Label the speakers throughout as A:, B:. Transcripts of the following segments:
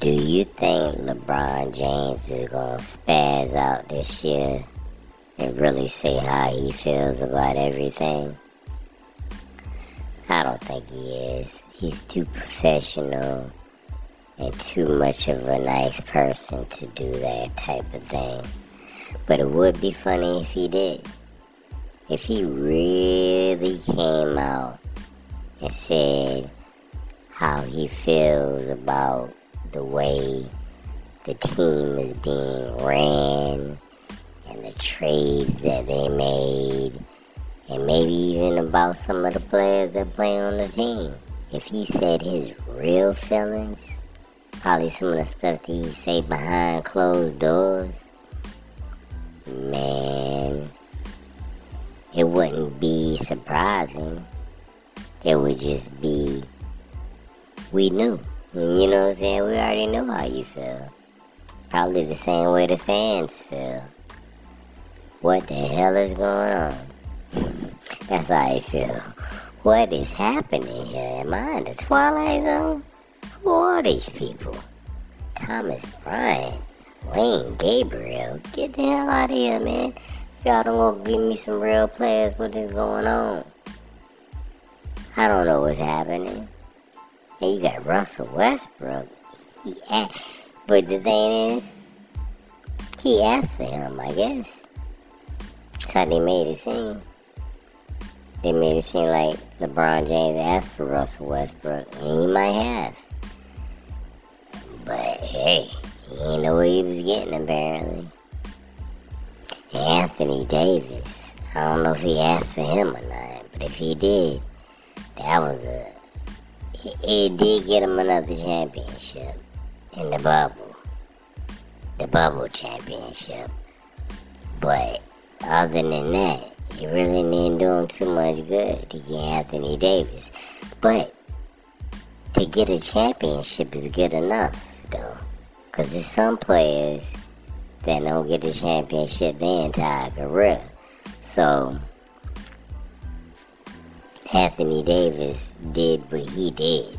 A: Do you think LeBron James is going to spaz out this year and really say how he feels about everything? I don't think he is. He's too professional and too much of a nice person to do that type of thing. But it would be funny if he did. If he really came out and said how he feels about the way the team is being ran and the trades that they made and maybe even about some of the players that play on the team. If he said his real feelings, probably some of the stuff that he say behind closed doors, man, it wouldn't be surprising. It would just be, we knew. You know what I'm saying? We already know how you feel. Probably the same way the fans feel. What the hell is going on? That's how I feel. What is happening here? Am I in the Twilight Zone? Who are these people? Thomas Bryant, Wenyen Gabriel. Get the hell out of here, man. If y'all don't want to give me some real players, what is going on? I don't know what's happening. You got Russell Westbrook. He but the thing is, he asked for him, I guess. That's how they made it seem. They made it seem like LeBron James asked for Russell Westbrook, and he might have. But hey, he didn't know what he was getting apparently. Anthony Davis, I don't know if he asked for him or not, but if he did, that was a it did get him another championship in the bubble. The bubble championship. But other than that, he really didn't do him too much good to get Anthony Davis. But to get a championship is good enough, though. Because there's some players that don't get a championship their entire career. So, Anthony Davis did what he did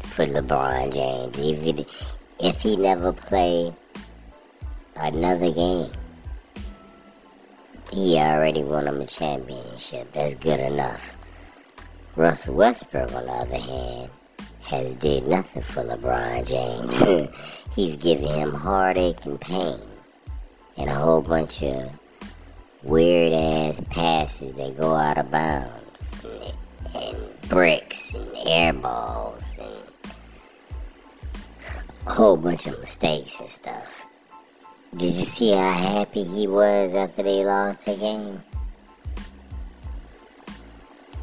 A: for LeBron James. If, it, if he never played another game, he already won him a championship. That's good enough. Russell Westbrook, on the other hand, has did nothing for LeBron James. He's giving him heartache and pain and a whole bunch of weird ass passes that go out of bounds bricks and air balls and a whole bunch of mistakes and stuff. Did you see how happy he was after they lost the game?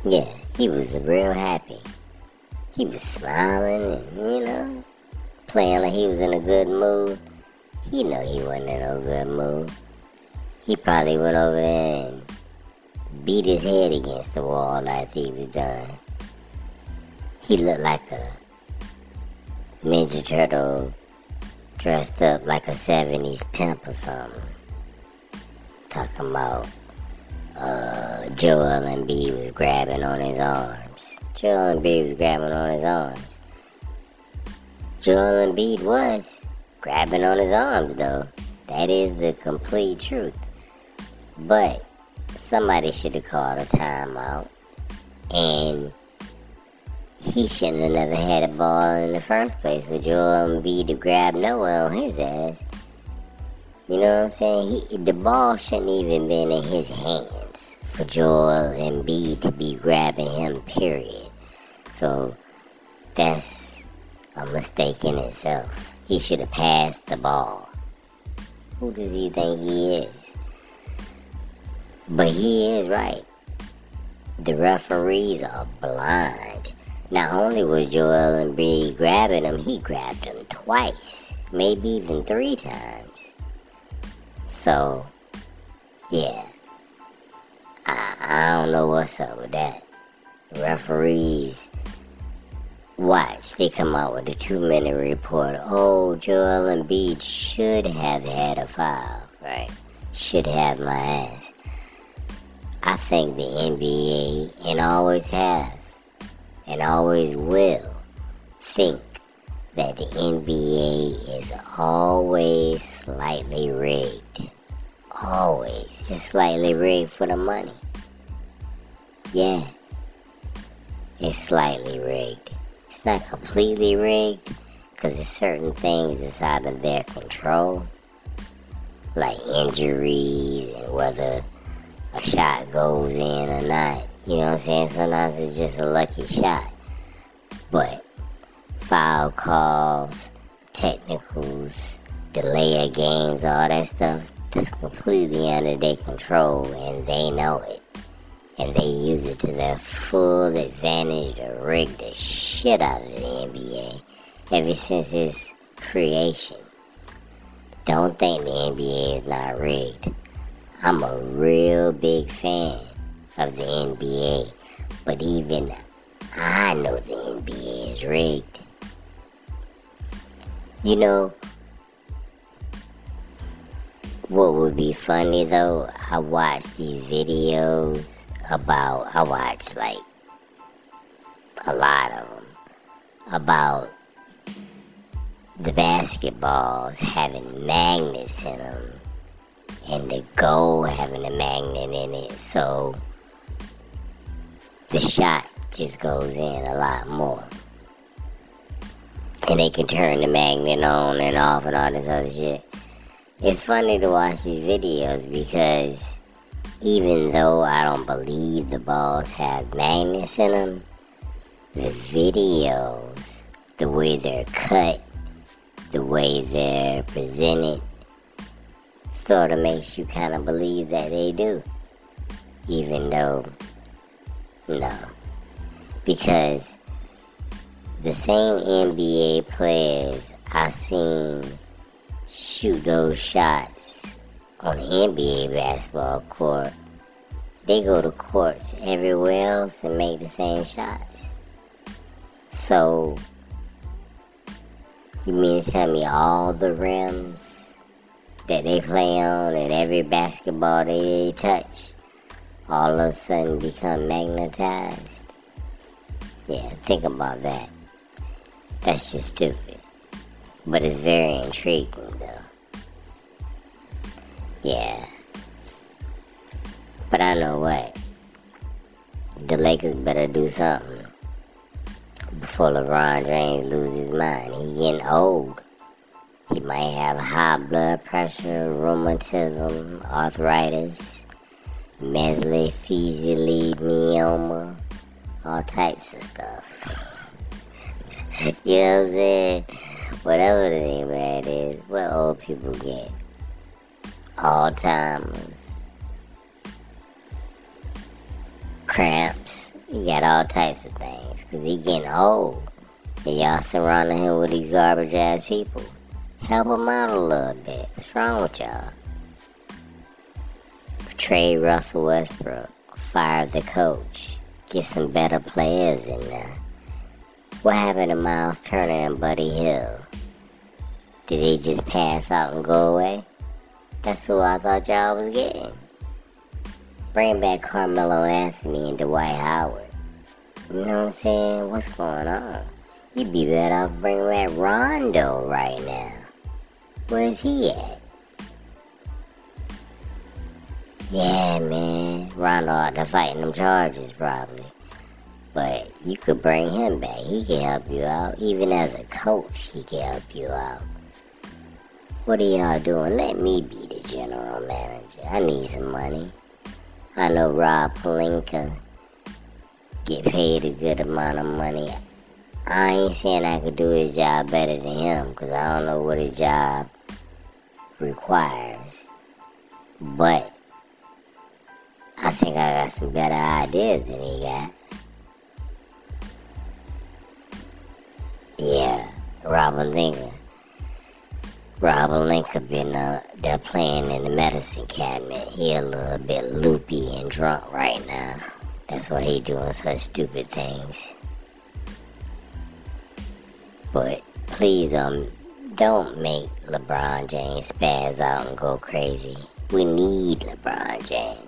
A: Yeah, he was real happy. He was smiling and, you know, playing like he was in a good mood. He know he wasn't in no good mood. He probably went over there and beat his head against the wall after he was done. He looked like a Ninja Turtle dressed up like a 70s pimp or something. Talking about uh, Joel Embiid was grabbing on his arms. Joel and Embiid was grabbing on his arms. Joel Embiid was grabbing on his arms, though. That is the complete truth. But somebody should have called a timeout. And he shouldn't have never had a ball in the first place for Joel Embiid to grab Noah on his ass. You know what I'm saying? He, the ball shouldn't even been in his hands for Joel Embiid to be grabbing him, period. So that's a mistake in itself. He should have passed the ball. Who does he think he is? But he is right. The referees are blind. Not only was Joel Embiid grabbing him, he grabbed him twice, maybe even three times. So, yeah, I, I don't know what's up with that. Referees, watch, they come out with a two-minute report. Oh, Joel Embiid should have had a foul, right? Should have my ass. I think the NBA, and always has, and always will, think that the NBA is always slightly rigged. Always. It's slightly rigged for the money. Yeah. It's slightly rigged. It's not completely rigged because there's certain things that's out of their control, like injuries and whether a shot goes in or not. You know what I'm saying? Sometimes it's just a lucky shot. But foul calls, technicals, delay of games, all that stuff, that's completely under their control and they know it. And they use it to their full advantage to rig the shit out of the NBA ever since its creation. Don't think the NBA is not rigged. I'm a real big fan of the NBA, but even I know the NBA is rigged. You know, what would be funny though? I watch these videos about, I watch like a lot of them about the basketballs having magnets in them and the goal having a magnet in it so the shot just goes in a lot more and they can turn the magnet on and off and all this other shit it's funny to watch these videos because even though I don't believe the balls have magnets in them the videos the way they're cut the way they're presented sort of makes you kind of believe that they do. Even though, no. Because the same NBA players I've seen shoot those shots on the NBA basketball court, they go to courts everywhere else and make the same shots. So, you mean to tell me all the rims that they play on and every basketball they touch all of a sudden become magnetized? Yeah, think about that. That's just stupid. But it's very intriguing though. Yeah. But I know what. The Lakers better do something before LeBron James loses his mind. He getting old. He might have high blood pressure, rheumatism, arthritis, mesothelioma, all types of stuff. you know what I'm saying? Whatever the name of that is, what old people get. Alzheimer's, cramps, you got all types of things. Cause he getting old. And y'all surrounding him with these garbage ass people. Help him out a little bit. What's wrong with y'all? Trade Russell Westbrook. Fire the coach. Get some better players in there. What happened to Miles Turner and Buddy Hield? Did they just pass out and go away? That's who I thought y'all was getting. Bring back Carmelo Anthony and Dwight Howard. You know what I'm saying? What's going on? You'd be better off bringing back Rondo right now. Where's he at? Yeah, man. Rondo out there fighting them charges, probably. But you could bring him back. He can help you out. Even as a coach, he can help you out. What are y'all doing? Let me be the general manager. I need some money. I know Rob Pelinka get paid a good amount of money. I ain't saying I could do his job better than him because I don't know what his job requires. But think I got some better ideas than he got. Yeah, Robin Lincoln. Robin Lincoln been uh, there playing in the medicine cabinet. He a little bit loopy and drunk right now. That's why he doing such stupid things. But please um don't make LeBron James spaz out and go crazy. We need LeBron James.